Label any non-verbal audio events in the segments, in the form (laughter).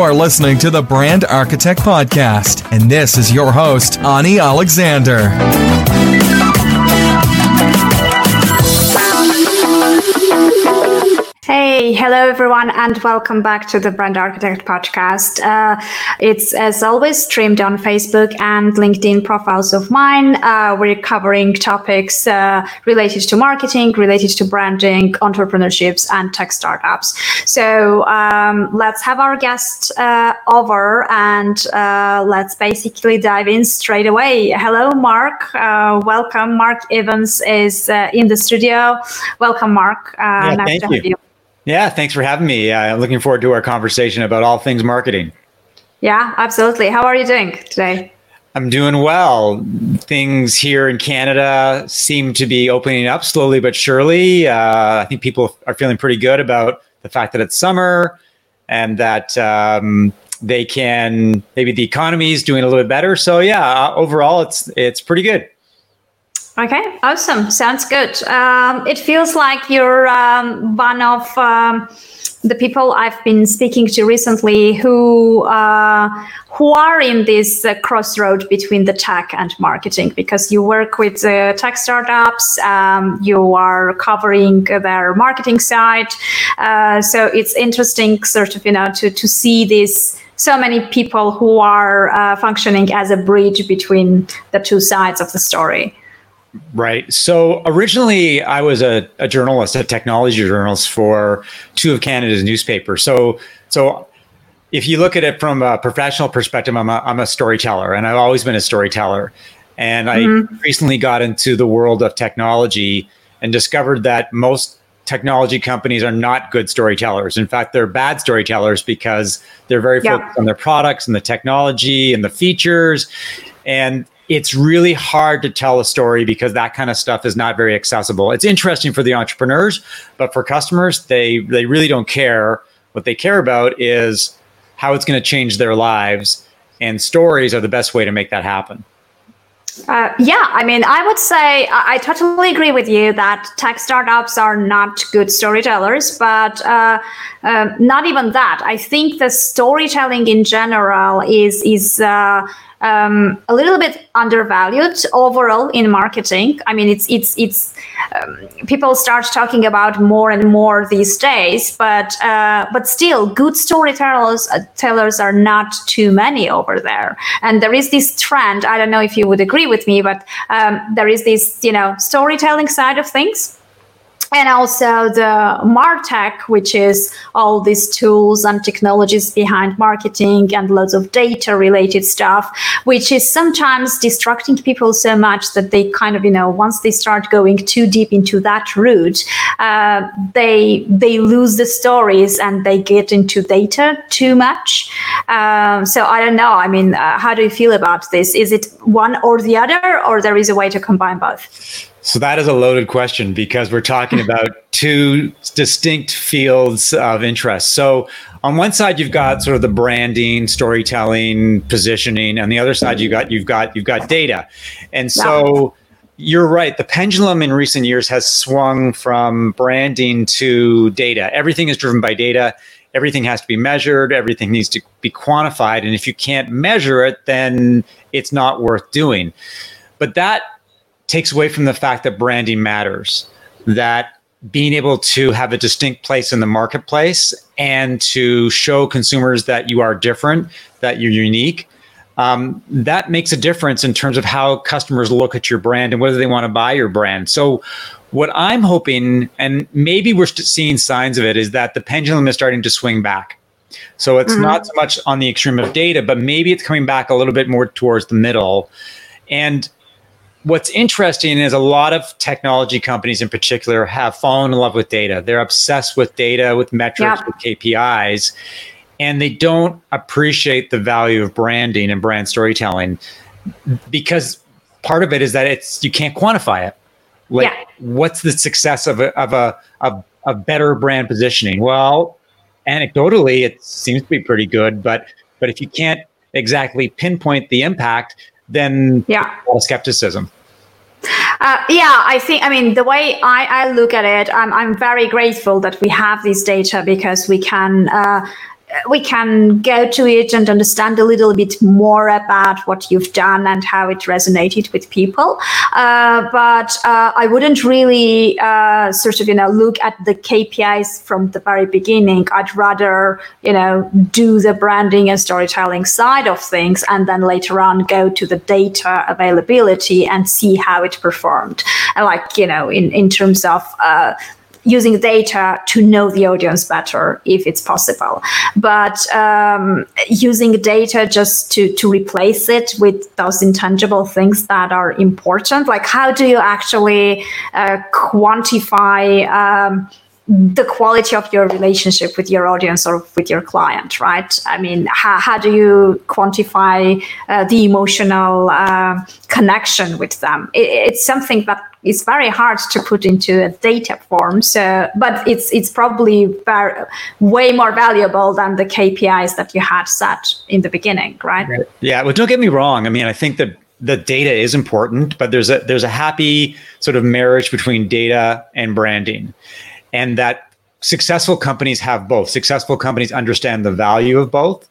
You are listening to the Brand Architect Podcast, and this is your host, Ani Alexander. Hey, hello everyone, and welcome back to the Brand Architect podcast. Uh, it's as always streamed on Facebook and LinkedIn profiles of mine. Uh, we're covering topics uh, related to marketing, related to branding, entrepreneurships, and tech startups. So um, let's have our guest uh, over and uh, let's basically dive in straight away. Hello, Mark. Uh, welcome. Mark Evans is in the studio. Welcome, Mark. yeah, nice thank you. you. Yeah, thanks for having me. I'm looking forward to our conversation about all things marketing. Yeah, absolutely. How are you doing today? I'm doing well. Things here in Canada seem to be opening up slowly but surely. Uh, I think people are feeling pretty good about the fact that it's summer and that um, they can maybe the economy is doing a little bit better. So yeah, uh, overall it's it's pretty good. Okay, awesome. Sounds good. Um, it feels like you're um, one of um, the people I've been speaking to recently who uh, who are in this uh, crossroad between the tech and marketing because you work with uh, tech startups, um, you are covering their marketing side. Uh, so it's interesting, sort of, you know, to to see this so many people who are uh, functioning as a bridge between the two sides of the story. Right. So originally, I was a, a journalist, a technology journalist for two of Canada's newspapers. So, so if you look at it from a professional perspective, I'm a, I'm a storyteller, and I've always been a storyteller. And mm-hmm. I recently got into the world of technology and discovered that most technology companies are not good storytellers. In fact, they're bad storytellers because they're very yeah. focused on their products and the technology and the features. And it's really hard to tell a story because that kind of stuff is not very accessible. It's interesting for the entrepreneurs, but for customers, they they really don't care. What they care about is how it's going to change their lives, and stories are the best way to make that happen. Uh, yeah, I mean, I would say I, I, totally agree with you that tech startups are not good storytellers, but uh, uh, not even that. I think the storytelling in general is is uh, um, a little bit undervalued overall in marketing. I mean, it's it's it's um, people start talking about more and more these days, but uh, but still, good storytellers uh, tellers are not too many over there. And there is this trend. I don't know if you would agree with me, but um, there is this you know storytelling side of things and also the martech which is all these tools and technologies behind marketing and lots of data related stuff which is sometimes distracting people so much that they kind of you know once they start going too deep into that route uh, they they lose the stories and they get into data too much. Um, so i don't know. I mean uh, how do you feel about this? Is it one or the other or there is a way to combine both so that is a loaded question because we're talking about two distinct fields of interest. So on one side you've got sort of the branding, storytelling, positioning, and the other side you got you've got you've got data. And so you're right. The pendulum in recent years has swung from branding to data. Everything is driven by data. Everything has to be measured. Everything needs to be quantified. And if you can't measure it, then it's not worth doing. But that takes away from the fact that branding matters, that being able to have a distinct place in the marketplace and to show consumers that you are different, that you're unique, um, that makes a difference in terms of how customers look at your brand and whether they want to buy your brand. So, what I'm hoping, and maybe we're seeing signs of it, is that the pendulum is starting to swing back. So, it's mm-hmm. not so much on the extreme of data, but maybe it's coming back a little bit more towards the middle. And what's interesting is a lot of technology companies in particular have fallen in love with data. They're obsessed with data, with metrics, with KPIs, and they don't appreciate the value of branding and brand storytelling because part of it is that it's you can't quantify it. Like, yeah. what's the success of a of a of a better brand positioning? Well, anecdotally, it seems to be pretty good, but but if you can't exactly pinpoint the impact, then yeah, a lot of skepticism. Uh, yeah, I think, I mean, the way I, I look at it, I'm, I'm very grateful that we have this data because we can uh, we can go to it and understand a little bit more about what you've done and how it resonated with people. Uh, but uh, I wouldn't really uh, sort of, you know, look at the KPIs from the very beginning. I'd rather, you know, do the branding and storytelling side of things and then later on go to the data availability and see how it performed. Like, you know, in, in terms of uh, using data to know the audience better if it's possible but um, using data just to to replace it with those intangible things that are important like how do you actually uh, quantify um, the quality of your relationship with your audience or with your client, right? I mean, how, how do you quantify uh, the emotional uh, connection with them? It, it's something that is very hard to put into a data form. So, but it's it's probably very, way more valuable than the KPIs that you had set in the beginning, right? right. Yeah. Well, don't get me wrong. I mean, I think that the data is important, but there's a there's a happy sort of marriage between data and branding and that successful companies have both. Successful companies understand the value of both.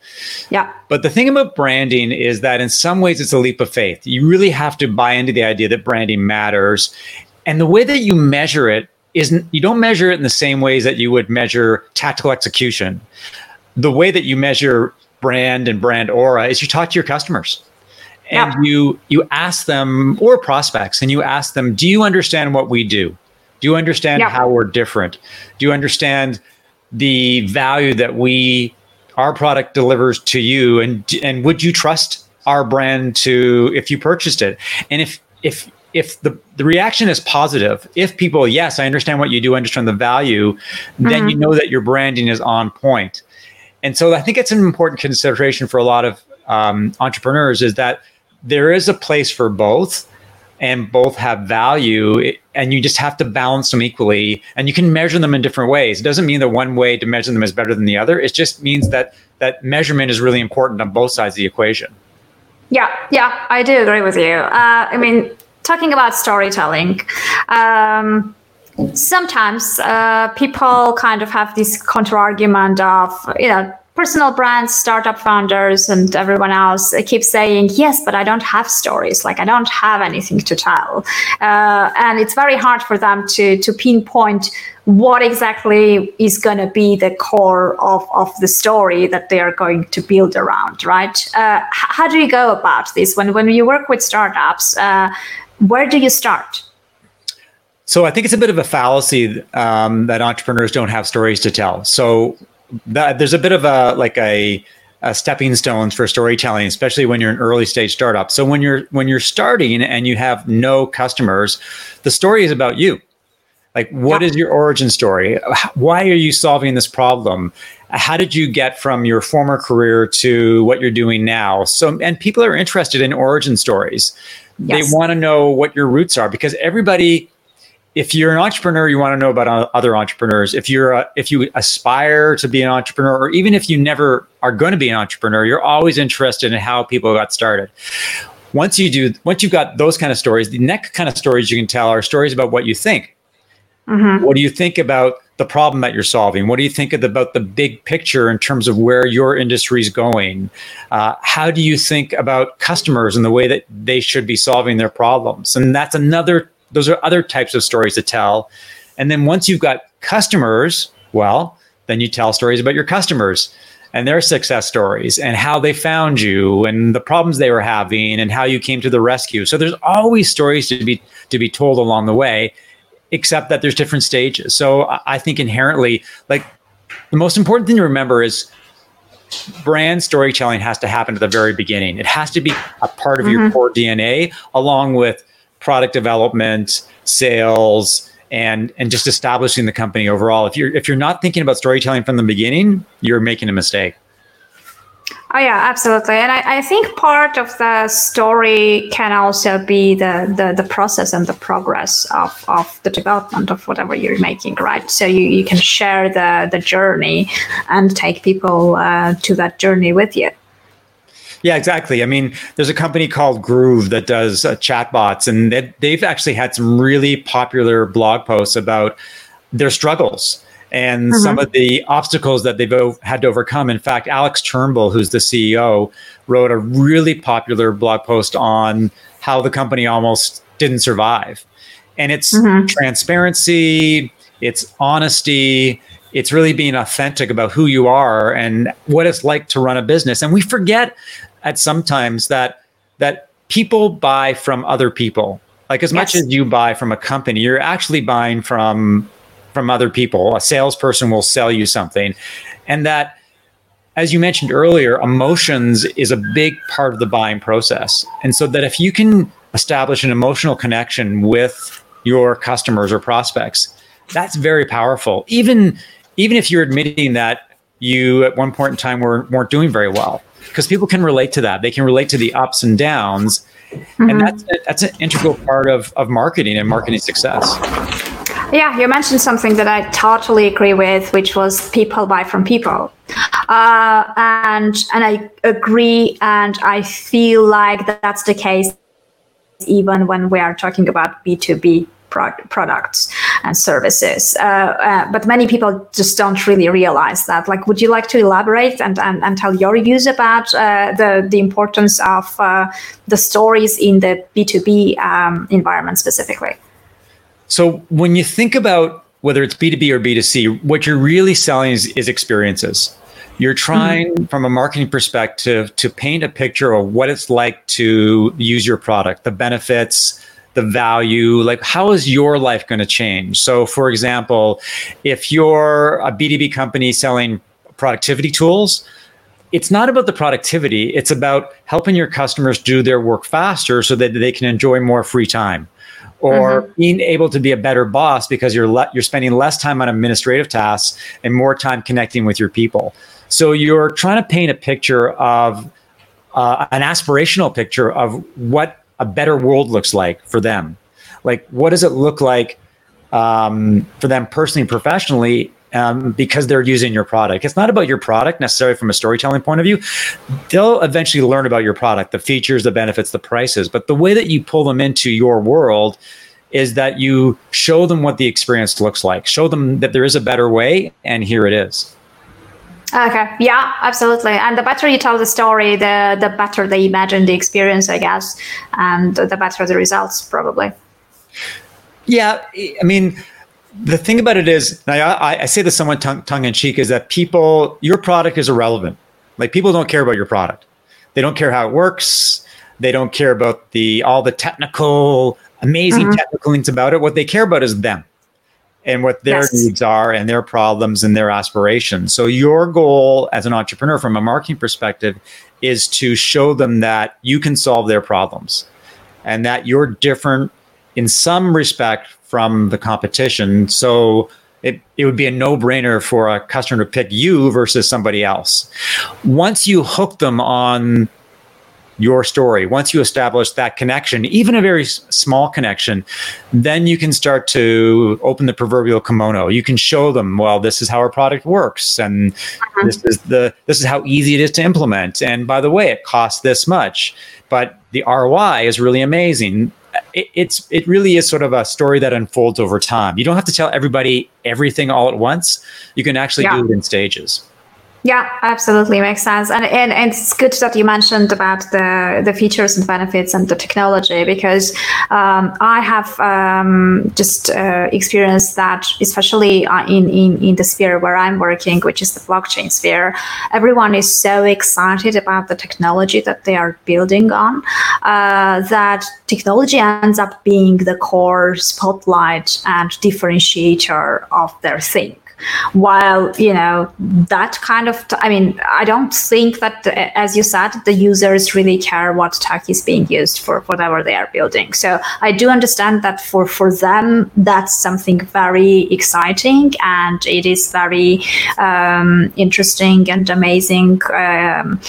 Yeah. But the thing about branding is that in some ways it's a leap of faith. You really have to buy into the idea that branding matters. And the way that you measure it isn't you don't measure it in the same ways that you would measure tactical execution. The way that you measure brand and brand aura is you talk to your customers and yeah. you you ask them or prospects and you ask them do you understand what we do do you understand yeah. how we're different? Do you understand the value that we our product delivers to you and and would you trust our brand to if you purchased it? And if if if the, the reaction is positive, if people, yes, I understand what you do, understand the value, mm-hmm. then you mm-hmm. know that your branding is on point. And so I think it's an important consideration for a lot of um, entrepreneurs is that there is a place for both and both have value and you just have to balance them equally and you can measure them in different ways. It doesn't mean that one way to measure them is better than the other. It just means that that measurement is really important on both sides of the equation. Yeah yeah i do agree with you. Uh, i mean talking about storytelling um, sometimes uh, people kind of have this counter argument of you know personal brands, startup founders, and everyone else keep saying, yes, but I don't have stories. Like I don't have anything to tell. Uh, and it's very hard for them to, to pinpoint what exactly is going to be the core of, of the story that they are going to build around, right? Uh, how do you go about this? When, when you work with startups, uh, where do you start? So I think it's a bit of a fallacy um, that entrepreneurs don't have stories to tell. So that there's a bit of a like a, a stepping stones for storytelling, especially when you're an early stage startup. So when you're when you're starting and you have no customers, the story is about you. Like, what yeah. is your origin story? Why are you solving this problem? How did you get from your former career to what you're doing now? So, and people are interested in origin stories. Yes. They want to know what your roots are because everybody if you're an entrepreneur, you want to know about other entrepreneurs. If you're a, if you aspire to be an entrepreneur, or even if you never are going to be an entrepreneur, you're always interested in how people got started. Once you do, once you've got those kind of stories, the next kind of stories you can tell are stories about what you think. Mm-hmm. What do you think about the problem that you're solving? What do you think the, about the big picture in terms of where your industry is going? Uh, how do you think about customers and the way that they should be solving their problems? And that's another those are other types of stories to tell. And then once you've got customers, well, then you tell stories about your customers and their success stories and how they found you and the problems they were having and how you came to the rescue. So there's always stories to be to be told along the way, except that there's different stages. So I think inherently, like the most important thing to remember is brand storytelling has to happen at the very beginning. It has to be a part of mm-hmm. your core DNA, along with product development, sales, and and just establishing the company overall. If you're if you're not thinking about storytelling from the beginning, you're making a mistake. Oh yeah, absolutely. And I, I think part of the story can also be the, the, the process and the progress of, of the development of whatever you're making, right? So you, you can share the, the journey and take people uh, to that journey with you. Yeah, exactly. I mean, there's a company called Groove that does uh, chatbots, and they, they've actually had some really popular blog posts about their struggles and mm-hmm. some of the obstacles that they've had to overcome. In fact, Alex Turnbull, who's the CEO, wrote a really popular blog post on how the company almost didn't survive. And it's mm-hmm. transparency, it's honesty, it's really being authentic about who you are and what it's like to run a business. And we forget at sometimes that that people buy from other people. Like as yes. much as you buy from a company, you're actually buying from from other people. A salesperson will sell you something. And that as you mentioned earlier, emotions is a big part of the buying process. And so that if you can establish an emotional connection with your customers or prospects, that's very powerful. Even even if you're admitting that you at one point in time were, weren't doing very well, because people can relate to that. They can relate to the ups and downs, mm-hmm. and that's that's an integral part of of marketing and marketing success. Yeah, you mentioned something that I totally agree with, which was people buy from people. Uh, and and I agree, and I feel like that's the case even when we are talking about B two B pro- products and services. Uh, uh, but many people just don't really realize that. Like, would you like to elaborate and, and, and tell your views about uh, the, the importance of uh, the stories in the B2B um, environment specifically? So, when you think about whether it's B2B or B2C, what you're really selling is, is experiences. You're trying, mm-hmm. from a marketing perspective, to paint a picture of what it's like to use your product, the benefits, the value like how is your life going to change so for example if you're a b2b company selling productivity tools it's not about the productivity it's about helping your customers do their work faster so that they can enjoy more free time or mm-hmm. being able to be a better boss because you're le- you're spending less time on administrative tasks and more time connecting with your people so you're trying to paint a picture of uh, an aspirational picture of what a better world looks like for them. Like, what does it look like um, for them personally and professionally um, because they're using your product. It's not about your product necessarily from a storytelling point of view. They'll eventually learn about your product, the features, the benefits, the prices. But the way that you pull them into your world is that you show them what the experience looks like, show them that there is a better way, and here it is. Okay. Yeah, absolutely. And the better you tell the story, the the better they imagine the experience, I guess, and the better the results, probably. Yeah, I mean, the thing about it is, I, I say this somewhat tongue, tongue in cheek, is that people, your product is irrelevant. Like people don't care about your product. They don't care how it works. They don't care about the all the technical, amazing mm-hmm. technical things about it. What they care about is them and what their yes. needs are and their problems and their aspirations. So your goal as an entrepreneur from a marketing perspective is to show them that you can solve their problems and that you're different in some respect from the competition. So it, it would be a no-brainer for a customer to pick you versus somebody else. Once you hook them on your story. Once you establish that connection, even a very small connection, then you can start to open the proverbial kimono. You can show them, well, this is how our product works, and uh-huh. this is the this is how easy it is to implement. And by the way, it costs this much, but the ROI is really amazing. It, it's it really is sort of a story that unfolds over time. You don't have to tell everybody everything all at once. You can actually yeah. do it in stages. Yeah, absolutely makes sense, and, and and it's good that you mentioned about the the features and benefits and the technology because um, I have um, just uh, experienced that, especially uh, in, in in the sphere where I'm working, which is the blockchain sphere. Everyone is so excited about the technology that they are building on uh, that technology ends up being the core spotlight and differentiator of their thing while you know that kind of t- I mean i don't think that as you said the users really care what tech is being used for whatever they are building. So i do understand that for for them that's something very exciting and it is very um, interesting and amazing um,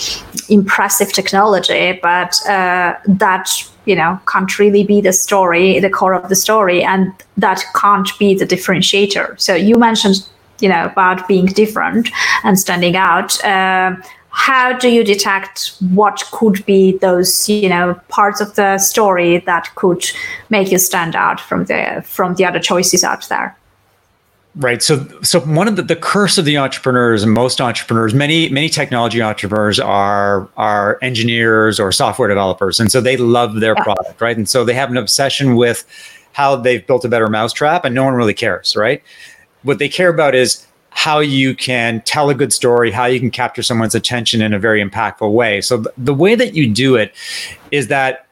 impressive technology but uh, that you know can't really be the story the core of the story and that can't be the differentiator. So you mentioned you know about being different and standing out uh, how do you detect what could be those you know parts of the story that could make you stand out from the from the other choices out there Right. So, so one of the, the curse of the entrepreneurs and most entrepreneurs, many, many technology entrepreneurs are, are engineers or software developers. And so they love their yeah. product. Right. And so they have an obsession with how they've built a better mousetrap and no one really cares. Right. What they care about is how you can tell a good story, how you can capture someone's attention in a very impactful way. So th- the way that you do it is that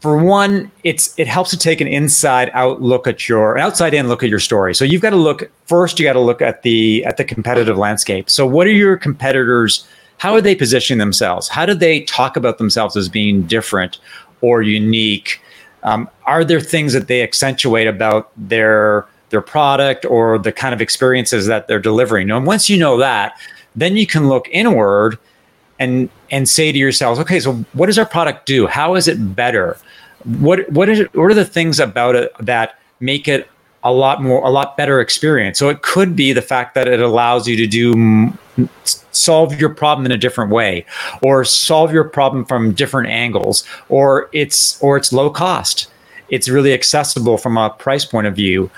for one, it's it helps to take an inside out look at your outside in look at your story. So you've got to look first. You got to look at the at the competitive landscape. So what are your competitors? How are they positioning themselves? How do they talk about themselves as being different or unique? Um, are there things that they accentuate about their their product or the kind of experiences that they're delivering? And once you know that, then you can look inward and and say to yourselves, okay, so what does our product do? How is it better? what what is it, what are the things about it that make it a lot more a lot better experience so it could be the fact that it allows you to do solve your problem in a different way or solve your problem from different angles or it's or it's low cost it's really accessible from a price point of view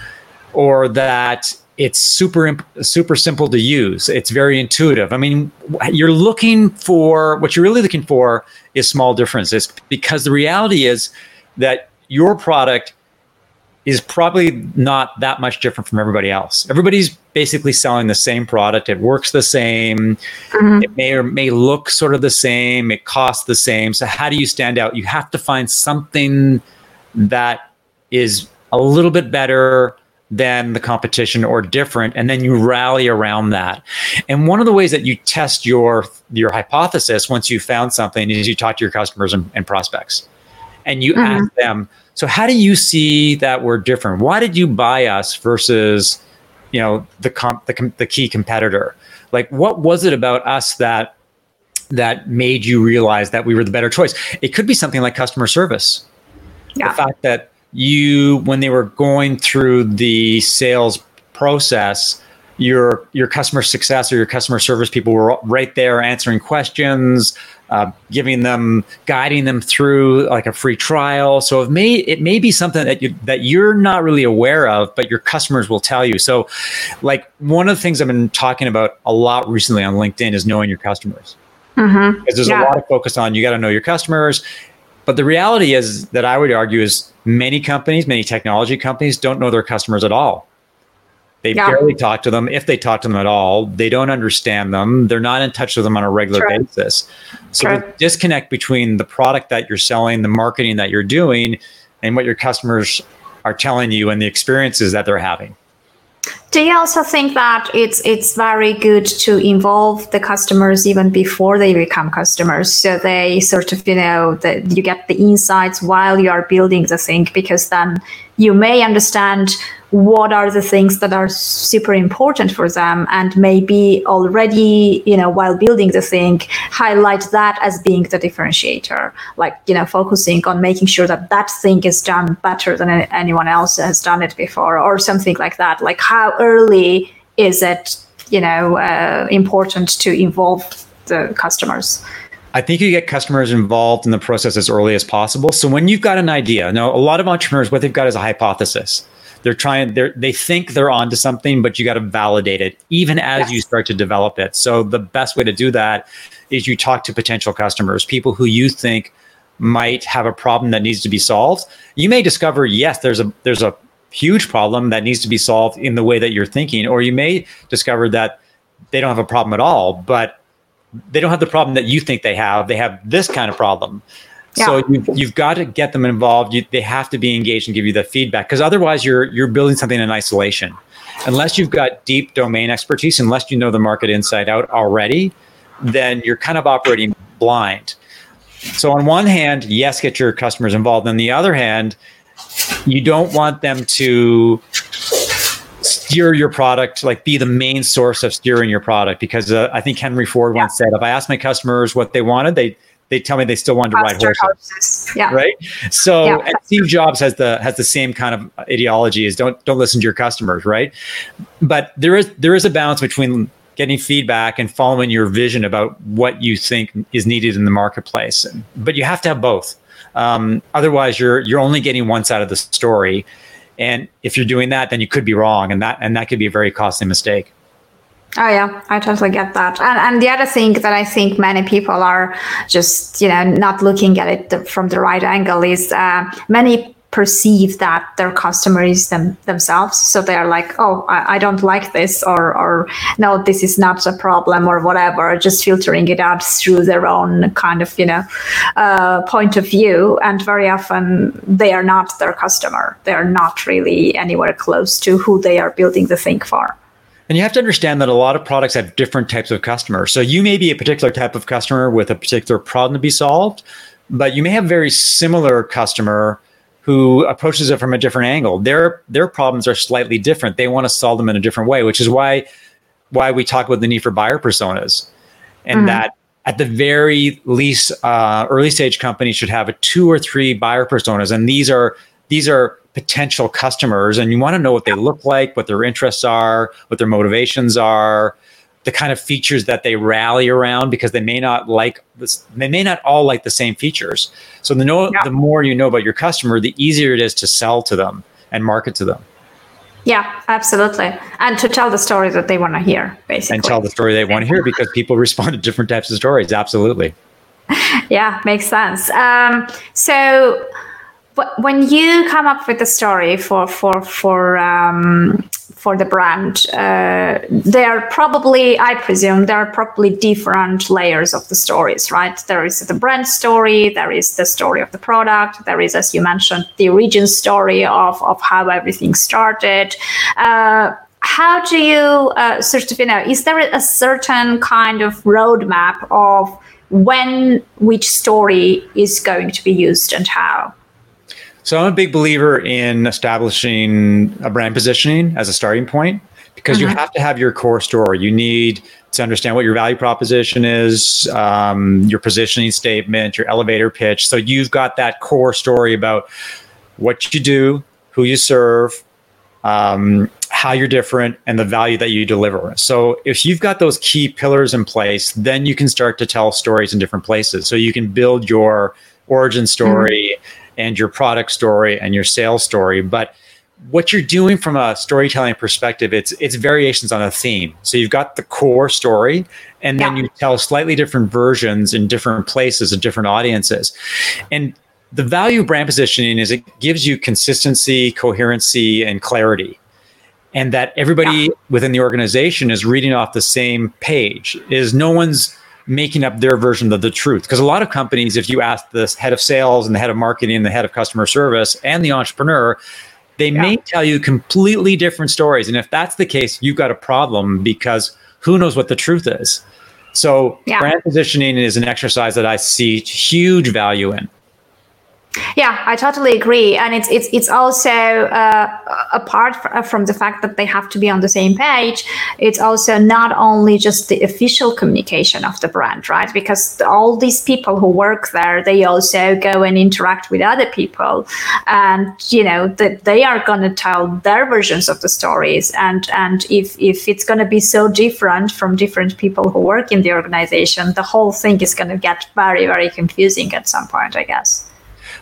or that it's super super simple to use it's very intuitive i mean you're looking for what you're really looking for is small differences because the reality is that your product is probably not that much different from everybody else. Everybody's basically selling the same product. It works the same. Mm-hmm. It may or may look sort of the same. It costs the same. So how do you stand out? You have to find something that is a little bit better than the competition or different and then you rally around that. And one of the ways that you test your your hypothesis once you've found something is you talk to your customers and, and prospects and you mm-hmm. ask them, so how do you see that we're different? Why did you buy us versus, you know, the comp, the, the key competitor? Like, what was it about us that that made you realize that we were the better choice? It could be something like customer service. Yeah. The fact that you, when they were going through the sales process, your your customer success or your customer service people were right there answering questions, uh, giving them, guiding them through like a free trial. So it may it may be something that you that you're not really aware of, but your customers will tell you. So, like one of the things I've been talking about a lot recently on LinkedIn is knowing your customers. Mm-hmm. Because there's yeah. a lot of focus on you got to know your customers. But the reality is that I would argue is many companies, many technology companies don't know their customers at all. They yeah. barely talk to them. If they talk to them at all, they don't understand them. They're not in touch with them on a regular True. basis. So True. the disconnect between the product that you're selling, the marketing that you're doing, and what your customers are telling you and the experiences that they're having. Do you also think that it's it's very good to involve the customers even before they become customers, so they sort of you know that you get the insights while you are building the thing, because then you may understand what are the things that are super important for them? And maybe already you know while building the thing highlight that as being the differentiator. Like you know focusing on making sure that that thing is done better than anyone else has done it before or something like that. Like how early is it you know uh, important to involve the customers? I think you get customers involved in the process as early as possible. So when you've got an idea, now a lot of entrepreneurs, what they've got is a hypothesis they're trying they they think they're onto something but you got to validate it even as yes. you start to develop it. So the best way to do that is you talk to potential customers people who you think might have a problem that needs to be solved. You may discover yes there's a there's a huge problem that needs to be solved in the way that you're thinking or you may discover that they don't have a problem at all but they don't have the problem that you think they have. They have this kind of problem yeah. So you've, you've got to get them involved. You, they have to be engaged and give you the feedback because otherwise you're you're building something in isolation. Unless you've got deep domain expertise, unless you know the market inside out already, then you're kind of operating blind. So on one hand, yes, get your customers involved. On the other hand, you don't want them to steer your product, like be the main source of steering your product, because uh, I think Henry Ford once said, if I asked my customers what they wanted, they they tell me they still wanted to ride horses. horses. Yeah. Right. So yeah. Steve Jobs has the has the same kind of ideology is don't don't listen to your customers, right? But there is there is a balance between getting feedback and following your vision about what you think is needed in the marketplace. But you have to have both. Um, otherwise, you're you're only getting one side of the story, And if you're doing that, then you could be wrong, and that and that could be a very costly mistake. Oh yeah, I totally get that. And and the other thing that I think many people are just you know not looking at it from the right angle is uh, many perceive that their customer is them themselves. So they're like, oh, I, I, don't like this, or or no, this is not a problem, or whatever. Just filtering it out through their own kind of you know uh, point of view. And very often they are not their customer. They are not really anywhere close to who they are building the thing for. And you have to understand that a lot of products have different types of customers. So you may be a particular type of customer with a particular problem to be solved, but you may have a very similar customer who approaches it from a different angle. Their their problems are slightly different. They want to solve them in a different way, which is why why we talk about the need for buyer personas, and mm-hmm. that at the very least, uh, early stage companies should have a two or three buyer personas, and these are these are potential customers, and you want to know what they look like, what their interests are, what their motivations are, the kind of features that they rally around because they may not like this they may not all like the same features. So the know yeah. the more you know about your customer the easier it is to sell to them and market to them. Yeah absolutely. And to tell the story that they want to hear basically. and tell the story they want to hear (laughs) because people respond to different types of stories absolutely. Yeah makes sense. Um, so when you come up with a story for for for um, for the brand, uh, there are probably, I presume, there are probably different layers of the stories, right? There is the brand story, there is the story of the product, there is, as you mentioned, the origin story of of how everything started. Uh, how do you uh, sort of, you know, is there a certain kind of roadmap of when which story is going to be used and how? So I'm a big believer in establishing a brand positioning as a starting point because mm-hmm. you have to have your core story. You need to understand what your value proposition is, um, your positioning statement, your elevator pitch. So you've got that core story about what you do, who you serve, um, how you're different, and the value that you deliver. So if you've got those key pillars in place, then you can start to tell stories in different places. So you can build your origin story. Mm-hmm and your product story and your sales story. But what you're doing from a storytelling perspective, it's it's variations on a theme. So you've got the core story, and then yeah. you tell slightly different versions in different places and different audiences. And the value of brand positioning is it gives you consistency, coherency, and clarity. And that everybody yeah. within the organization is reading off the same page. Is no one's making up their version of the truth. Because a lot of companies, if you ask the head of sales and the head of marketing and the head of customer service and the entrepreneur, they yeah. may tell you completely different stories. And if that's the case, you've got a problem because who knows what the truth is. So yeah. brand positioning is an exercise that I see huge value in. Yeah, I totally agree, and it's it's it's also uh, apart from the fact that they have to be on the same page. It's also not only just the official communication of the brand, right? Because all these people who work there, they also go and interact with other people, and you know that they are going to tell their versions of the stories. And and if if it's going to be so different from different people who work in the organization, the whole thing is going to get very very confusing at some point, I guess.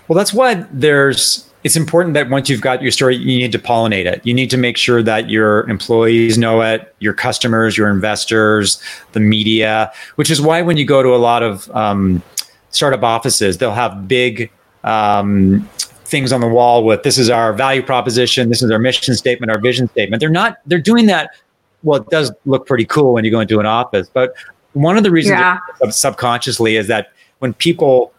Well, that's why there's it's important that once you've got your story, you need to pollinate it. You need to make sure that your employees know it, your customers, your investors, the media, which is why when you go to a lot of um, startup offices, they'll have big um, things on the wall with this is our value proposition, this is our mission statement, our vision statement. They're not, they're doing that. Well, it does look pretty cool when you go into an office, but one of the reasons yeah. subconsciously is that when people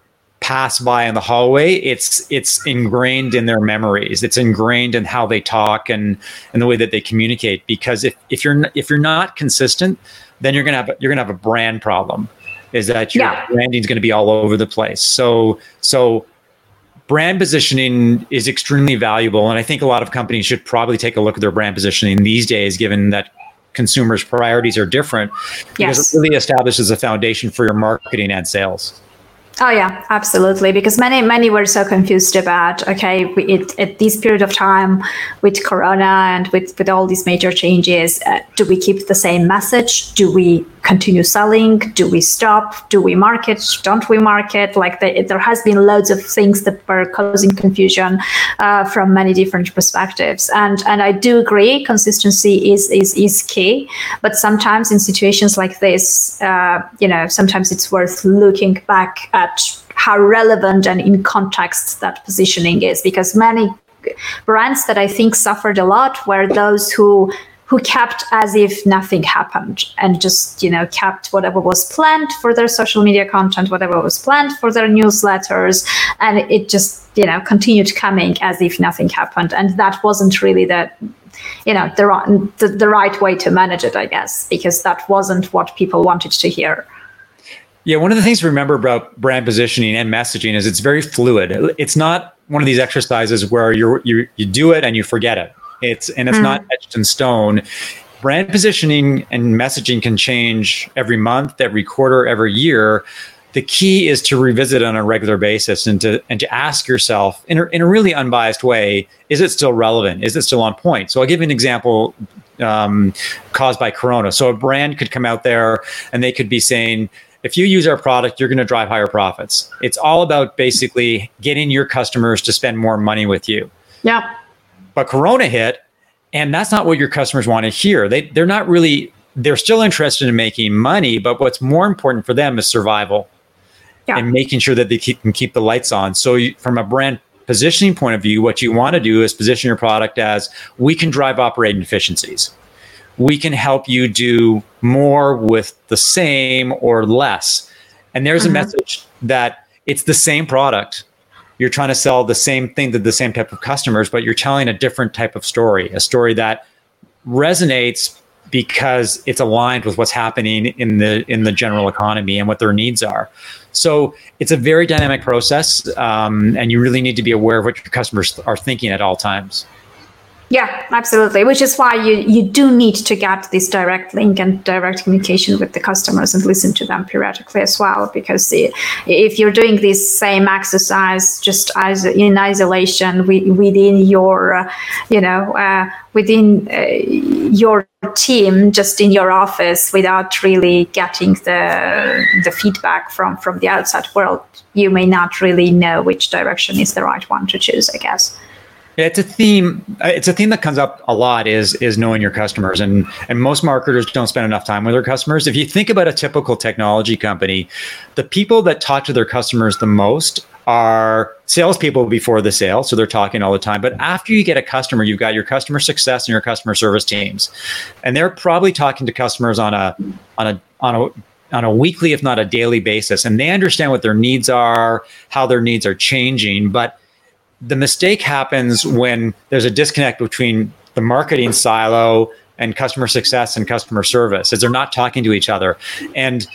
pass by in the hallway it's it's ingrained in their memories it's ingrained in how they talk and and the way that they communicate because if if you're if you're not consistent then you're going to have you're to have a brand problem is that your yeah. branding is going to be all over the place so so brand positioning is extremely valuable and i think a lot of companies should probably take a look at their brand positioning these days given that consumers priorities are different because yes. it really establishes a foundation for your marketing and sales Oh yeah, absolutely. Because many many were so confused about okay, we, it, at this period of time with Corona and with with all these major changes, uh, do we keep the same message? Do we continue selling? Do we stop? Do we market? Don't we market? Like the, there has been loads of things that were causing confusion uh, from many different perspectives. And and I do agree, consistency is is is key. But sometimes in situations like this, uh, you know, sometimes it's worth looking back at how relevant and in context that positioning is because many brands that I think suffered a lot were those who who kept as if nothing happened and just you know kept whatever was planned for their social media content whatever was planned for their newsletters and it just you know continued coming as if nothing happened and that wasn't really the you know the, the, the right way to manage it i guess because that wasn't what people wanted to hear yeah, one of the things to remember about brand positioning and messaging is it's very fluid. It's not one of these exercises where you you you do it and you forget it. It's and it's mm. not etched in stone. Brand positioning and messaging can change every month, every quarter, every year. The key is to revisit on a regular basis and to and to ask yourself in a, in a really unbiased way: Is it still relevant? Is it still on point? So I'll give you an example um, caused by Corona. So a brand could come out there and they could be saying if you use our product, you're going to drive higher profits. It's all about basically getting your customers to spend more money with you. Yeah. But Corona hit, and that's not what your customers want to hear. They they're not really they're still interested in making money, but what's more important for them is survival yeah. and making sure that they keep, can keep the lights on. So, you, from a brand positioning point of view, what you want to do is position your product as we can drive operating efficiencies we can help you do more with the same or less. And there's mm-hmm. a message that it's the same product. You're trying to sell the same thing to the same type of customers, but you're telling a different type of story, a story that resonates because it's aligned with what's happening in the in the general economy and what their needs are. So it's a very dynamic process, um, and you really need to be aware of what your customers are thinking at all times. Yeah, absolutely. Which is why you you do need to get this direct link and direct communication with the customers and listen to them periodically as well. Because if you're doing this same exercise just as in isolation within your, uh, you know, uh, within uh, your team, just in your office, without really getting the the feedback from from the outside world, you may not really know which direction is the right one to choose. I guess. It's a theme. Uh, it's a theme that comes up a lot. Is is knowing your customers, and and most marketers don't spend enough time with their customers. If you think about a typical technology company, the people that talk to their customers the most are salespeople before the sale, so they're talking all the time. But after you get a customer, you've got your customer success and your customer service teams, and they're probably talking to customers on a on a on a on a weekly, if not a daily basis, and they understand what their needs are, how their needs are changing, but the mistake happens when there's a disconnect between the marketing silo and customer success and customer service. Is they're not talking to each other. And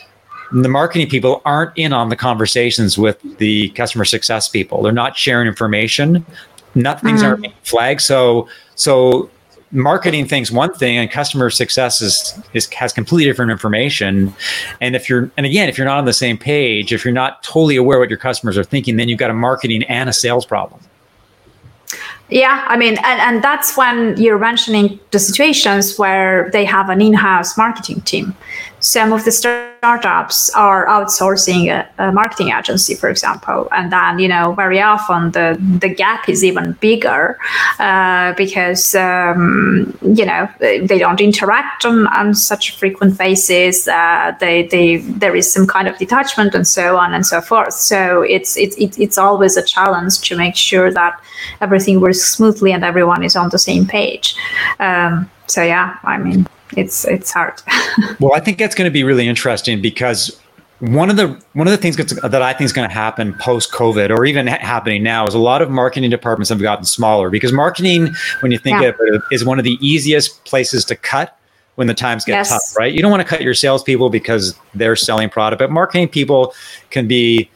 the marketing people aren't in on the conversations with the customer success people. They're not sharing information. Nothing's mm-hmm. are flagged. So so marketing thinks one thing and customer success is, is has completely different information. And if you're and again if you're not on the same page if you're not totally aware what your customers are thinking then you've got a marketing and a sales problem yeah, I mean, and, and that's when you're mentioning the situations where they have an in house marketing team. Some of the startups are outsourcing a, a, marketing agency, for example, and then you know very often the the gap is even bigger uh, because um, you know they don't interact on, on such a frequent basis. Uh, they they there is some kind of detachment and so on and so forth. So it's it's it's always a challenge to make sure that everything works smoothly and everyone is on the same page. Um, so yeah, I mean it's it's hard. (laughs) well, I think that's going to be really interesting because one of the one of the things that I think is going to happen post COVID or even happening now is a lot of marketing departments have gotten smaller because marketing, when you think yeah. of it, is one of the easiest places to cut when the times get yes. tough, right? You don't want to cut your salespeople because they're selling product, but marketing people can be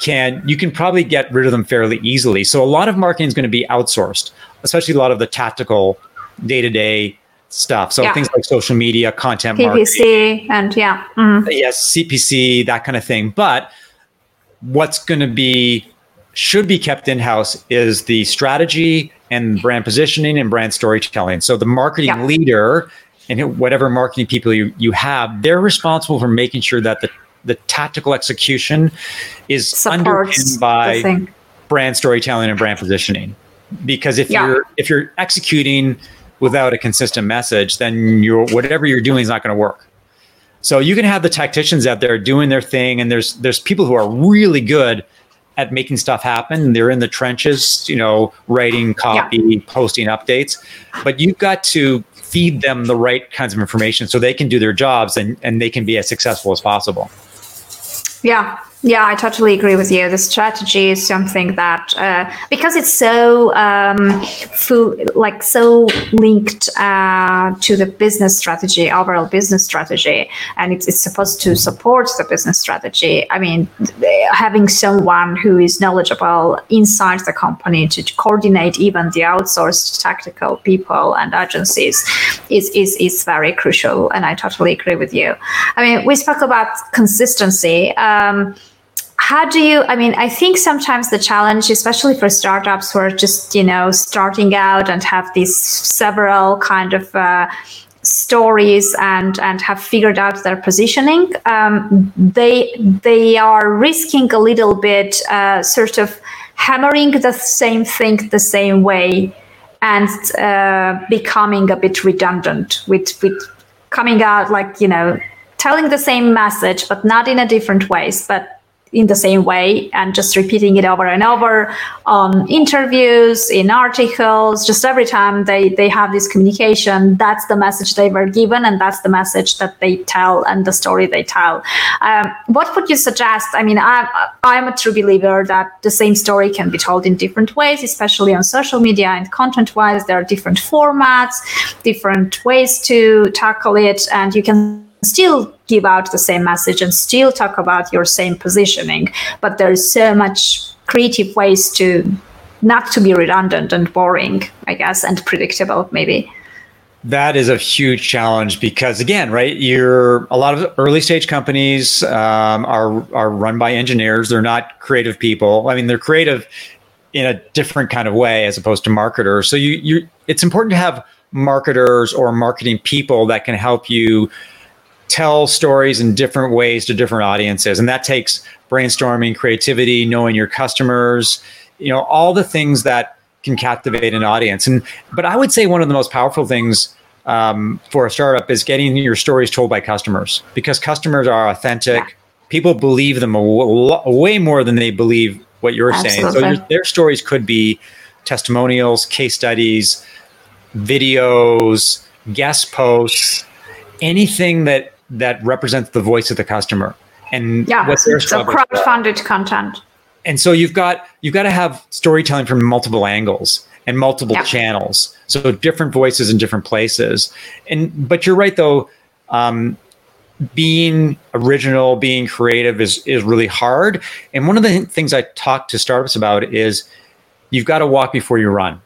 can you can probably get rid of them fairly easily. So a lot of marketing is going to be outsourced, especially a lot of the tactical day to day stuff. So yeah. things like social media, content PPC, marketing, and yeah, mm-hmm. yes, CPC, that kind of thing. But what's going to be should be kept in house is the strategy and brand positioning and brand storytelling. So the marketing yeah. leader and whatever marketing people you, you have, they're responsible for making sure that the, the tactical execution is Supports underpinned by brand storytelling and brand positioning. Because if Yeah. you're if you're executing without a consistent message, then you're whatever you're doing is not going to work. So you can have the tacticians out there doing their thing, and there's there's people who are really good at making stuff happen. They're in the trenches, you know, writing copy, posting updates. But you've got to feed them the right kinds of information so they can do their jobs and, and they can be as successful as possible. Yeah, yeah, I totally agree with you. The strategy is something that uh, because it's so um, full, like so linked uh, to the business strategy, overall business strategy, and it's, it's supposed to support the business strategy. I mean, having someone who is knowledgeable inside the company to coordinate even the outsourced tactical people and agencies is is is very crucial. And I totally agree with you. I mean, we spoke about consistency. Um, how do you i mean i think sometimes the challenge especially for startups who are just you know starting out and have these several kind of uh, stories and and have figured out their positioning um, they they are risking a little bit uh, sort of hammering the same thing the same way and uh, becoming a bit redundant with with coming out like you know telling the same message but not in a different ways but in the same way and just repeating it over and over on interviews in articles just every time they they have this communication that's the message they were given and that's the message that they tell and the story they tell. Um, what would you suggest? I mean i'm i'm a true believer that the same story can be told in different ways especially on social media and content wise there are different formats different ways to tackle it and you can still give out the same message and still talk about your same positioning but there's so much creative ways to not to be redundant and boring i guess and predictable maybe That is a huge challenge because, again, right, you're a lot of early stage companies um, are are run by engineers. They're not creative people. I mean, they're creative in a different kind of way as opposed to marketers. So you you it's important to have marketers or marketing people that can help you tell stories in different ways to different audiences. And that takes brainstorming creativity knowing your customers you know all the things that can captivate an audience. And but i would say one of the most powerful things um, for a startup is getting your stories told by customers because customers are authentic. People believe them a way more than they believe what you're saying. So your, their stories could be testimonials case studies videos guest posts anything that that represents the voice of the customer and yeah what their so crowdfunded content And so you've got you've got to have storytelling from multiple angles and multiple Yeah. channels. So different voices in different places. And but you're right though. Um, being original, being creative is is really hard. And one of the things I talk to startups about is you've got to walk before you run.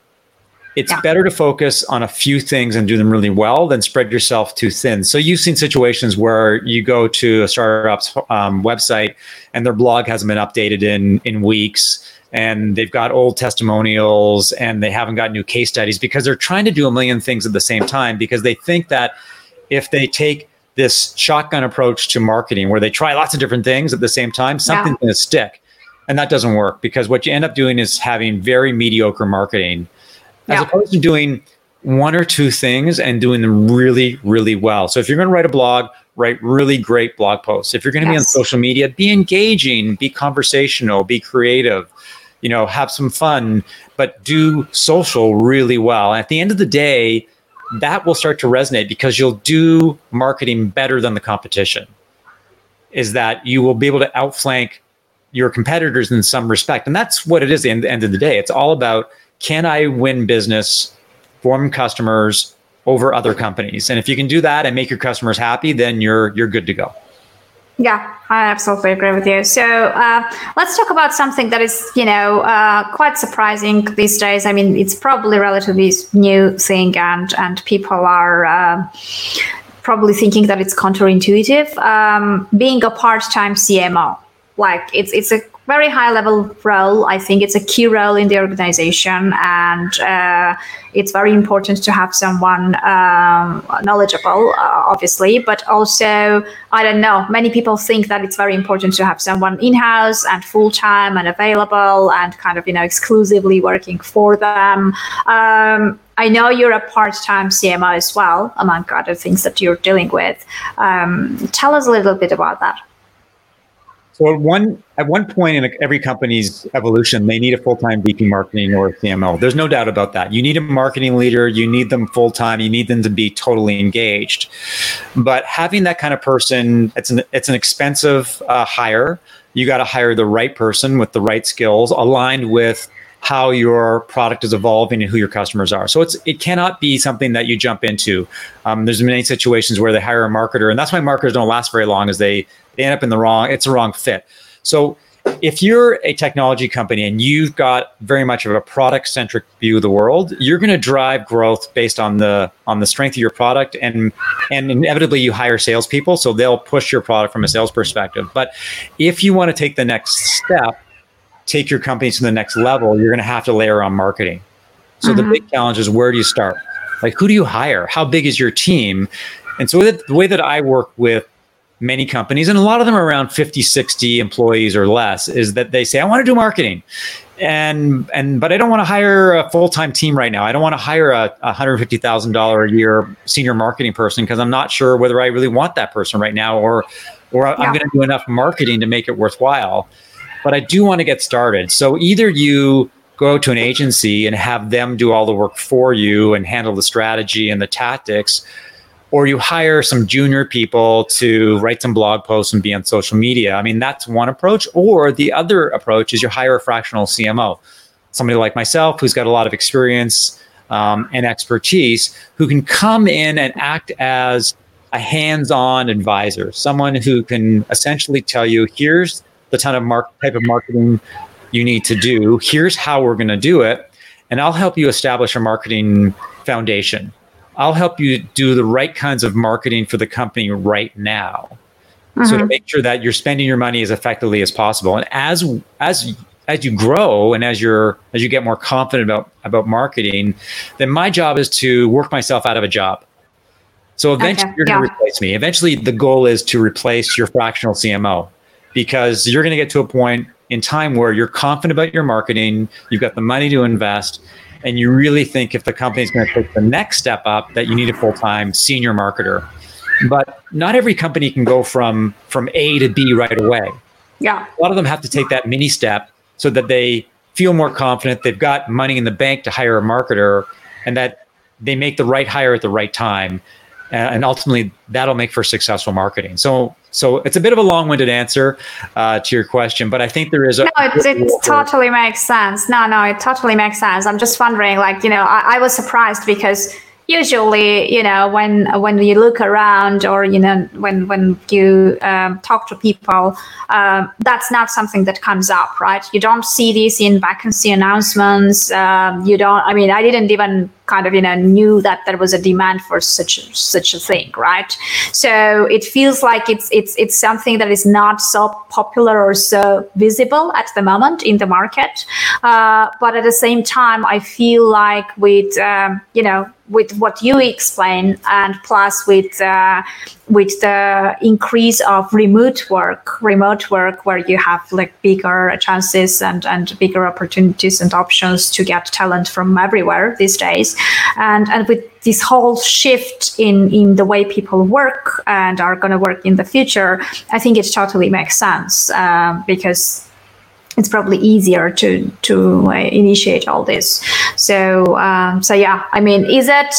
It's Yeah. better to focus on a few things and do them really well than spread yourself too thin. So you've seen situations where you go to a startup's um, website and their blog hasn't been updated in in weeks, and they've got old testimonials and they haven't got new case studies because they're trying to do a million things at the same time because they think that if they take this shotgun approach to marketing where they try lots of different things at the same time, something's going to stick. And that doesn't work because what you end up doing is having very mediocre marketing as Yeah. opposed to doing one or two things and doing them really, really well. So if you're going to write a blog, write really great blog posts. If you're going to be on social media, be engaging, be conversational, be creative, you know, have some fun, but do social really well. And at the end of the day, that will start to resonate because you'll do marketing better than the competition. Is that you will be able to outflank your competitors in some respect. And that's what it is at the end of the day. It's all about can I win business from customers over other companies? And if you can do that and make your customers happy, then you're you're good to go. Yeah, I absolutely agree with you. So uh, let's talk about something that is, you know, uh, quite surprising these days. I mean, it's probably relatively new thing, and and people are uh, probably thinking that it's counterintuitive. Um, being a part-time CMO, like it's it's a very high level role. I think it's a key role in the organization, and uh, it's very important to have someone um, knowledgeable, uh, obviously, but also, I don't know, many people think that it's very important to have someone in house and full time and available and kind of, you know, exclusively working for them. Um, I know you're a part-time CMO as well, among other things that you're dealing with. Um, tell us a little bit about that. So at one at one point in every company's evolution, they need a full time VP marketing or CMO. There's no doubt about that. You need a marketing leader. You need them full time. You need them to be totally engaged. But having that kind of person, it's an it's an expensive uh, hire. You got to hire the right person with the right skills, aligned with how your product is evolving and who your customers are. So it's it cannot be something that you jump into. Um, there's many situations where they hire a marketer, and that's why marketers don't last very long, is they they end up in the wrong, it's a wrong fit. So if you're a technology company and you've got very much of a product centric view of the world, you're going to drive growth based on the on the strength of your product, and and inevitably you hire salespeople, so they'll push your product from a sales perspective. But if you want to take the next step, take your company to the next level, you're going to have to layer on marketing. So mm-hmm. the big challenge is where do you start? Like who do you hire? How big is your team? And so the way that I work with many companies, and a lot of them are around 50, 60 employees or less, is that they say, I want to do marketing. And and but I don't want to hire a full time team right now. I don't want to hire a, a hundred fifty thousand dollar a year senior marketing person because I'm not sure whether I really want that person right now, or or yeah. I'm going to do enough marketing to make it worthwhile. But I do want to get started. So either you go to an agency and have them do all the work for you and handle the strategy and the tactics, or you hire some junior people to write some blog posts and be on social media. I mean, that's one approach. Or the other approach is you hire a fractional CMO, somebody like myself who's got a lot of experience um, and expertise, who can come in and act as a hands-on advisor, someone who can essentially tell you, here's the ton of mark- type of marketing you need to do. Here's how we're going to do it, and I'll help you establish a marketing foundation I'll help you do the right kinds of marketing for the company right now. Mm-hmm. So to mm-hmm. make sure that you're spending your money as effectively as possible. And as as as you grow and as you're as you get more confident about about marketing, then my job is to work myself out of a job. So eventually okay. you're going to replace me. Eventually the goal is to replace your fractional CMO because you're going to get to a point in time where you're confident about your marketing, you've got the money to invest, and you really think if the company is going to take the next step up that you need a full-time senior marketer. But not every company can go from from a to b right away. Yeah. A lot of them have to take that mini step so that they feel more confident they've got money in the bank to hire a marketer and that they make the right hire at the right time and ultimately that'll make for successful marketing. So so it's a bit of a long-winded answer uh, to your question, but I think there is a. No, it, it totally makes sense. No, no, it totally makes sense. I'm just wondering, like, you know, I, I was surprised because usually you know when when you look around or you know when when you um, talk to people uh, that's not something that comes up right you don't see this in vacancy announcements um, you don't i mean i didn't even kind of you know knew that there was a demand for such such a thing right? So it feels like it's it's it's something that is not so popular or so visible at the moment in the market. Uh, but at the same time i feel like with um, you know with what you explain and plus with uh, with the increase of remote work remote work where you have like bigger chances and and bigger opportunities and options to get talent from everywhere these days and and with this whole shift in in the way people work and are going to work in the future i think it totally makes sense uh, because it's probably easier to to uh, initiate all this. So um, so yeah, I mean, is it?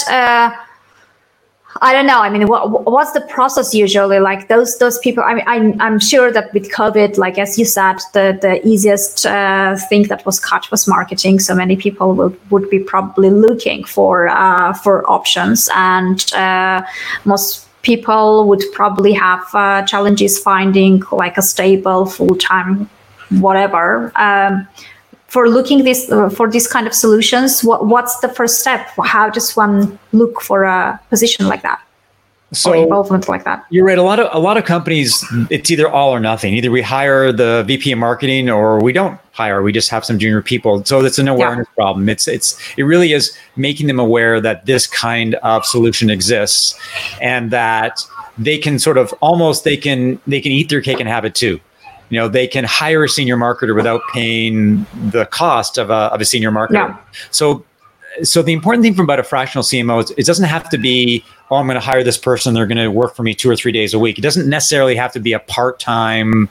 I don't know. I mean, what, what's the process usually? Like those those people. I mean, I'm, I'm sure that with COVID, like as you said, the the easiest uh, thing that was cut was marketing. So many people would would be probably looking for uh, for options, and uh, most people would probably have uh, challenges finding like a stable full time whatever. Um, for looking this uh, for this kind of solutions, what, what's the first step? How does one look for a position like that? so involvement like that. You're right. A lot of a lot of companies, it's either all or nothing. Either we hire the VP of marketing, or we don't hire. We just have some junior people. So it's an awareness yeah. problem. It's it's it really is making them aware that this kind of solution exists, and that they can sort of almost they can they can eat their cake and have it too. You know, they can hire a senior marketer without paying the cost of a of a senior marketer. Yeah. So so the important thing from about a fractional CMO is it doesn't have to be, oh, I'm going to hire this person. They're going to work for me two or three days a week. It doesn't necessarily have to be a part-time,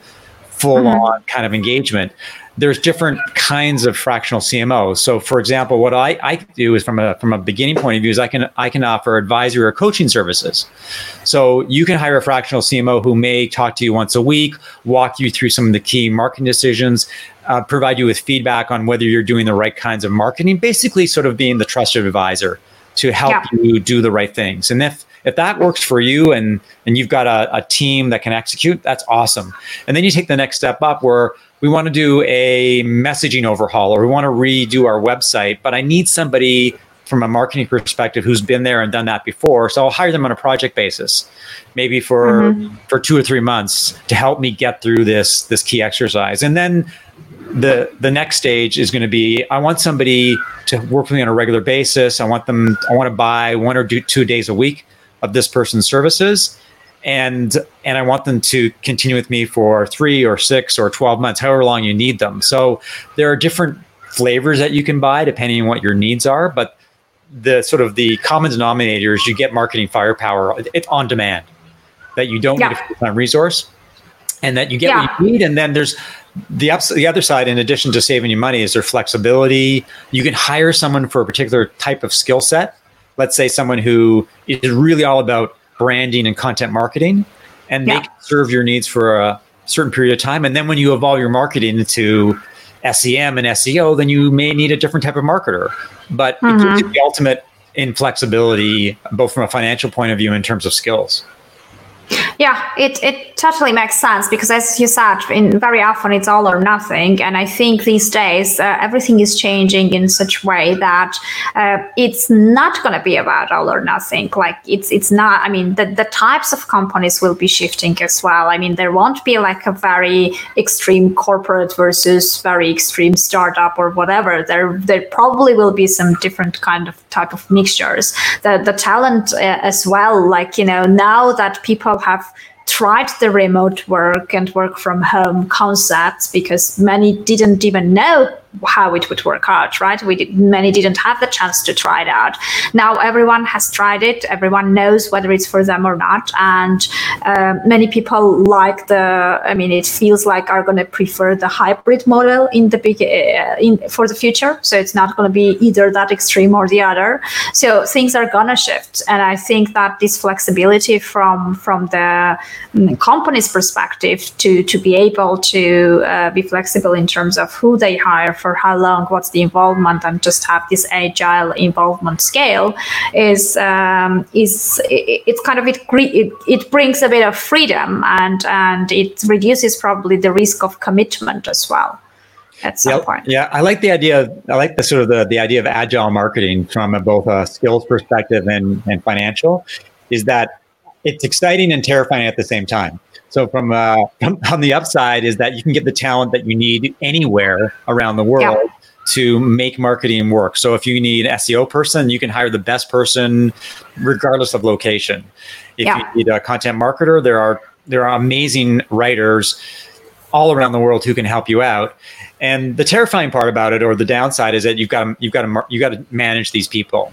full-on mm-hmm. kind of engagement. There's different kinds of fractional CMOs. So, for example, what I, I do is from a from a beginning point of view is I can I can offer advisory or coaching services. So you can hire a fractional CMO who may talk to you once a week, walk you through some of the key marketing decisions, uh, provide you with feedback on whether you're doing the right kinds of marketing, basically, sort of being the trusted advisor to help yeah. you do the right things. And if if that works for you and and you've got a, a team that can execute, that's awesome. And then you take the next step up where we want to do a messaging overhaul or we want to redo our website, but I need somebody from a marketing perspective who's been there and done that before. So I'll hire them on a project basis, maybe for mm-hmm. for two or three months to help me get through this this key exercise. And then the the next stage is going to be I want somebody to work with me on a regular basis. I want them I want to buy one or two days a week of this person's services and and I want them to continue with me for 3 or 6 or 12 months however long you need them. So there are different flavors that you can buy depending on what your needs are, but the sort of the common denominator is you get marketing firepower it's on demand that you don't yeah. need a full-time resource and that you get yeah. what you need and then there's the ups, the other side, in addition to saving you money, is their flexibility. You can hire someone for a particular type of skill set. Let's say someone who is really all about branding and content marketing, and yeah. they can serve your needs for a certain period of time. And then when you evolve your marketing into SEM and SEO, then you may need a different type of marketer. But mm-hmm. it gives you the ultimate inflexibility, both from a financial point of view in terms of skills. Yeah, it, it totally makes sense because, as you said, in, very often it's all or nothing. And I think these days uh, everything is changing in such a way that uh, it's not going to be about all or nothing. Like it's it's not. I mean, the, the types of companies will be shifting as well. I mean, there won't be like a very extreme corporate versus very extreme startup or whatever. There there probably will be some different kind of type of mixtures. The the talent uh, as well. Like you know, now that people have tried the remote work and work from home concepts because many didn't even know how it would work out, right? We did, many didn't have the chance to try it out. Now everyone has tried it. Everyone knows whether it's for them or not, and uh, many people like the. I mean, it feels like are going to prefer the hybrid model in the big uh, in for the future. So it's not going to be either that extreme or the other. So things are going to shift, and I think that this flexibility from from the mm, company's perspective to to be able to uh, be flexible in terms of who they hire for how long, what's the involvement, and just have this agile involvement scale is um, is it, it's kind of it, it it brings a bit of freedom and and it reduces probably the risk of commitment as well at some yeah, point. Yeah, I like the idea. I like the sort of the, the idea of agile marketing from a, both a skills perspective and, and financial. Is that it's exciting and terrifying at the same time. So from uh, on the upside is that you can get the talent that you need anywhere around the world. Yeah. To make marketing work. So, if you need an SEO person, you can hire the best person regardless of location. If yeah. you need a content marketer, there are there are amazing writers all around the world who can help you out. And the terrifying part about it, or the downside, is that you've got to you've got to you got to manage these people.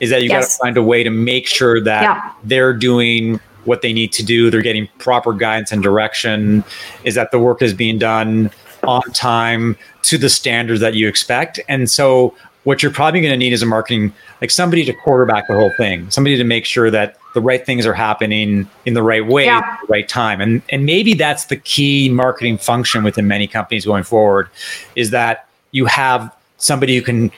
Is that you yes. got to find a way to make sure that yeah. they're doing what they need to do. They're getting proper guidance and direction. Is that the work is being done on time to the standards that you expect? And so, what you're probably going to need is a marketing, like somebody to quarterback the whole thing, somebody to make sure that the right things are happening in the right way, yeah. at the right time. And and maybe that's the key marketing function within many companies going forward, is that you have somebody who can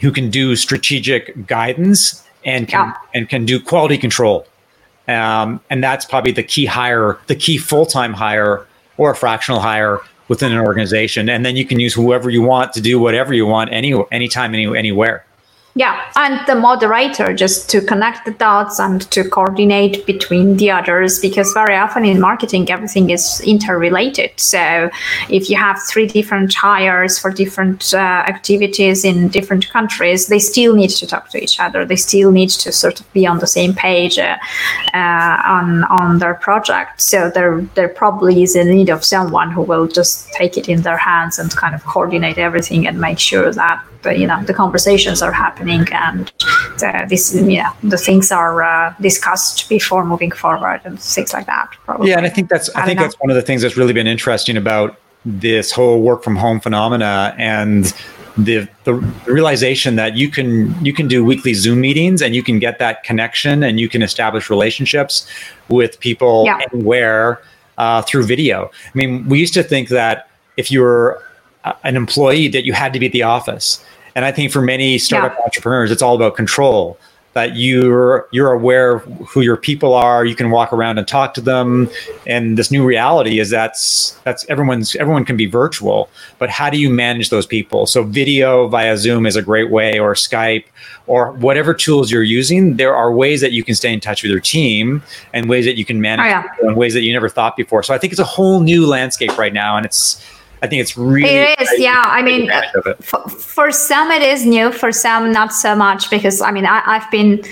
who can do strategic guidance and can yeah. and can do quality control um, and that's probably the key hire, the key full time hire or a fractional hire within an organization. And then you can use whoever you want to do whatever you want, any anytime, any, anywhere. Yeah, and the moderator just to connect the dots and to coordinate between the others because very often in marketing everything is interrelated. So if you have three different hires for different uh, activities in different countries, they still need to talk to each other. They still need to sort of be on the same page uh, uh, on on their project. So there there probably is a need of someone who will just take it in their hands and kind of coordinate everything and make sure that you know the conversations are happening and the, this you know the things are uh, discussed before moving forward and things like that probably. yeah and i think that's i, I think know. that's one of the things that's really been interesting about this whole work from home phenomena and the, the realization that you can you can do weekly zoom meetings and you can get that connection and you can establish relationships with people yeah. anywhere uh, through video i mean we used to think that if you were an employee that you had to be at the office. And I think for many startup yeah. entrepreneurs, it's all about control. That you're you're aware of who your people are. You can walk around and talk to them. And this new reality is that's that's everyone's everyone can be virtual, but how do you manage those people? So video via Zoom is a great way, or Skype, or whatever tools you're using. There are ways that you can stay in touch with your team, and ways that you can manage, oh, yeah. in ways that you never thought before. So I think it's a whole new landscape right now, and it's I think it's really. It is, yeah. I mean, for, for, some it is new. For some, not so much because I mean, I, I've been.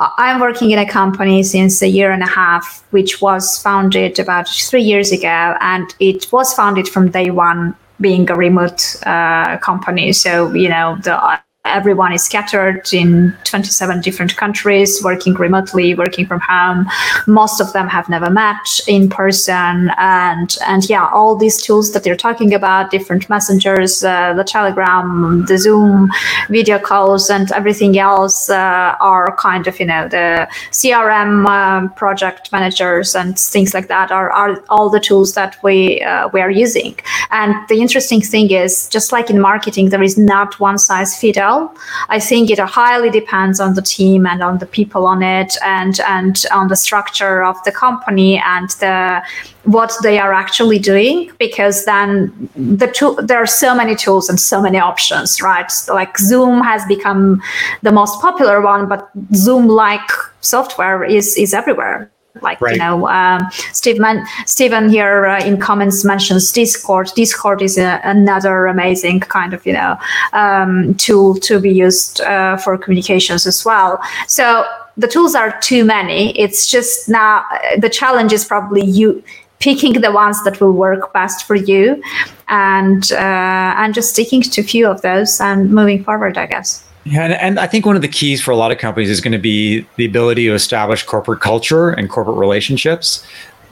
I'm working in a company since a year and a half, which was founded about three years ago, and it was founded from day one being a remote uh, company. So you know the everyone is scattered in 27 different countries, working remotely, working from home. Most of them have never met in person, and and yeah, all these tools that they're talking about, different messengers, uh, the Telegram, the Zoom, video calls, and everything else uh, are kind of you know the CRM um, project managers and things like that are, are all the tools that we uh, we are using. And the interesting thing is, just like in marketing, there is not one size fits all well. I think it highly depends on the team and on the people on it and and on the structure of the company and the what they are actually doing because then the tool there are so many tools and so many options right like zoom has become the most popular one but zoom like software is is everywhere like right. you know, um, Stephen Stephen here uh, in comments mentions Discord. Discord is a, another amazing kind of you know um, tool to be used uh, for communications as well. So the tools are too many. It's just now the challenge is probably you picking the ones that will work best for you and uh, and just sticking to a few of those and moving forward i guess yeah, and, and, I think one of the keys for a lot of companies is going to be the ability to establish corporate culture and corporate relationships.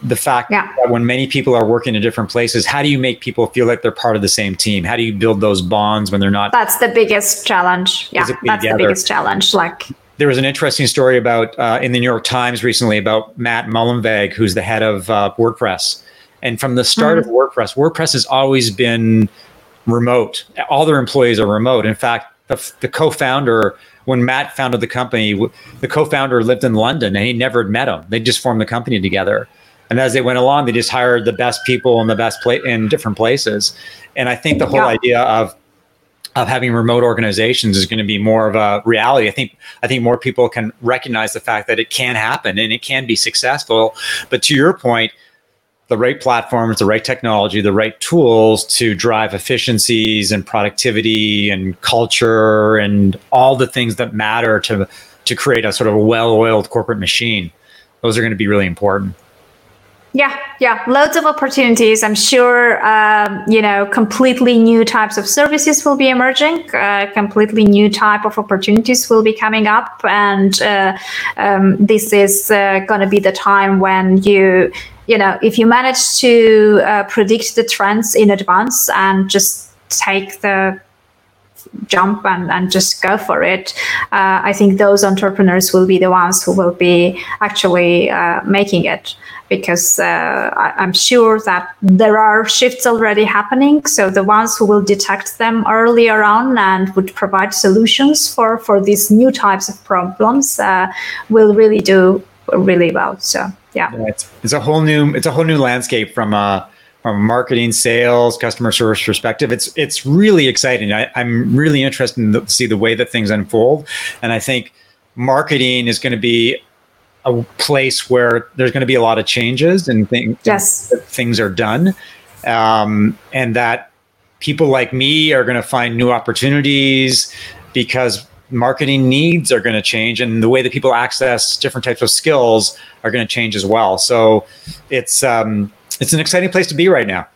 The fact yeah. that when many people are working in different places, how do you make people feel like they're part of the same team? How do you build those bonds when they're not? That's the biggest challenge. Yeah, that's together? the biggest challenge. Like there was an interesting story about uh, in the New York Times recently about Matt Mullenweg, who's the head of uh, WordPress, and from the start mm-hmm. of WordPress, WordPress has always been remote. All their employees are remote. In fact, the, the co-founder when Matt founded the company, the co-founder lived in London and he never had met him. They just formed the company together. And as they went along, they just hired the best people in the best place in different places. And I think the whole yeah. idea of of having remote organizations is going to be more of a reality. I think I think more people can recognize the fact that it can happen and it can be successful. But to your point, the right platforms, the right technology, the right tools to drive efficiencies and productivity and culture and all the things that matter to to create a sort of a well-oiled corporate machine. Those are going to be really important. Yeah, yeah, loads of opportunities. I'm sure, um, you know, completely new types of services will be emerging. Uh, completely new type of opportunities will be coming up, and uh, um, this is uh, going to be the time when you you know, if you manage to uh, predict the trends in advance and just take the jump and, and just go for it, uh, I think those entrepreneurs will be the ones who will be actually uh, making it because uh, I, am sure that there are shifts already happening. So the ones who will detect them earlier on and would provide solutions for, for these new types of problems uh, will really do really well. So yeah, yeah it's, it's a whole new it's a whole new landscape from a from a marketing, sales, customer service perspective. It's it's really exciting. I, am really interested to see the way that things unfold, and I think marketing is going to be a place where there's going to be a lot of changes and things. Yes, things are done, um, and that people like me are going to find new opportunities because marketing needs are going to change and the way that people access different types of skills are going to change as well. So it's um, it's an exciting place to be right now.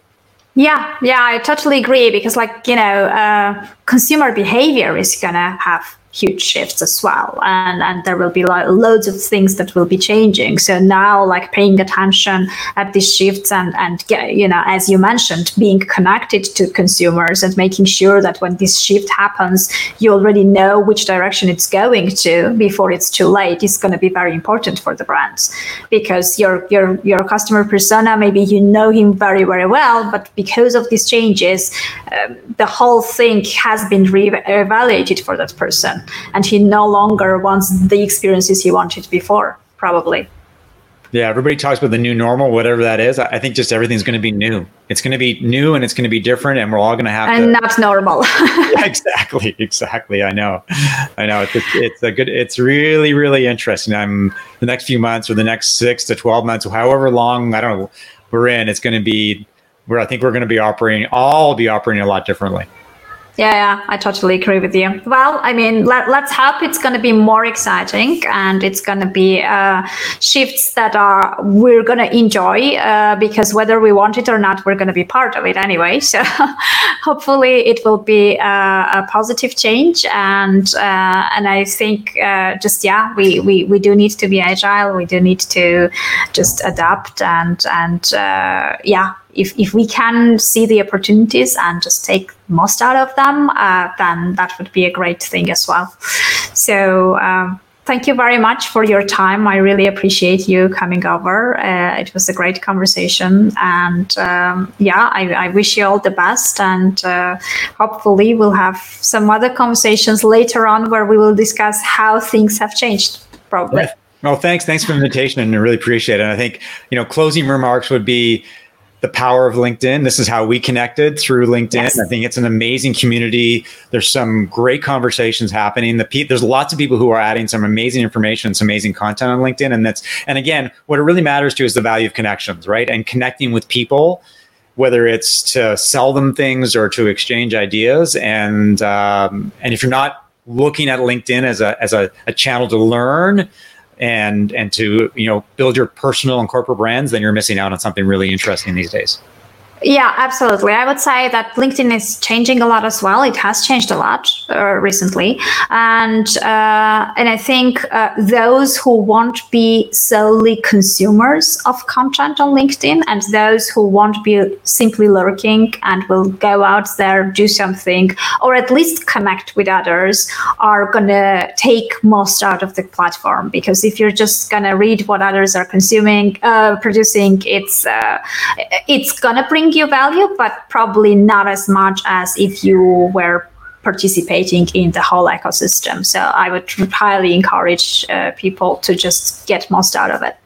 Yeah yeah i totally agree because like you know uh, consumer behavior is going to have huge shifts as well. And and there will be like loads of things that will be changing. So now like paying attention at these shifts and and you know as you mentioned being connected to consumers and making sure that when this shift happens you already know which direction it's going to before it's too late is going to be very important for the brands. Because your your your customer persona maybe you know him very very well but because of these changes um, the whole thing has been re-evaluated for that person and he no longer wants the experiences he wanted before probably. Yeah everybody talks about the new normal whatever that is. I think just everything's going to be new. It's going to be new and it's going to be different and we're all going to have and to, not normal. (laughs) (laughs) Yeah, exactly exactly. I know. I know. It's, it's a good it's really really interesting. I'm the next few months or the next six to 12 months however long i don't know we're in it's going to be where i think we're going to be operating all be operating a lot differently yeah, yeah, I totally agree with you. Well, I mean, let, us hope it's going to be more exciting and it's going to be uh, shifts that are we're going to enjoy uh, because whether we want it or not, we're going to be part of it anyway. (laughs) So hopefully, it will be uh, a positive change. And uh, and I think uh, just yeah, we, we we do need to be agile. We do need to just adapt and and uh, yeah if, if we can see the opportunities and just take most out of them, uh, then that would be a great thing as well. So, um, thank you very much for your time. I really appreciate you coming over. Uh, it was a great conversation. And um, yeah, I, I, wish you all the best. And uh, hopefully, we'll have some other conversations later on where we will discuss how things have changed, probably. Well, thanks. Thanks for the invitation and I really appreciate it. And I think, you know, closing remarks would be the power of LinkedIn. This is how we connected through LinkedIn. Yes. I think it's an amazing community. There's some great conversations happening. The pe- there's lots of people who are adding some amazing information, some amazing content on LinkedIn, and that's and again, what it really matters to is the value of connections, right? And connecting with people, whether it's to sell them things or to exchange ideas. And um, and if you're not looking at LinkedIn as a as a, a channel to learn and and to you know build your personal and corporate brands, then you're missing out on something really interesting these days. Yeah, absolutely. I would say that LinkedIn is changing a lot as well. It has changed a lot uh, recently, and uh, and I think uh, those who won't be solely consumers of content on LinkedIn, and those who won't be simply lurking and will go out there do something, or at least connect with others, are gonna take most out of the platform. Because if you're just gonna read what others are consuming, uh, producing, it's uh, it's gonna bring bring you value, but probably not as much as if you were participating in the whole ecosystem. So I would highly encourage uh, people to just get most out of it.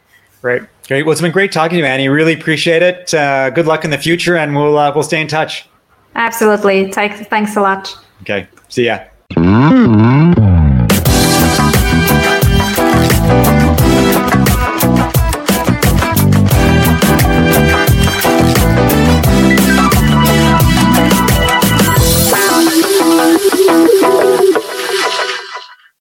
Great, great. Well, it's been great talking to you, Annie. Really appreciate it. Uh, good luck in the future, and we'll uh, we'll stay in touch. Absolutely. Thanks a lot. Okay. See ya.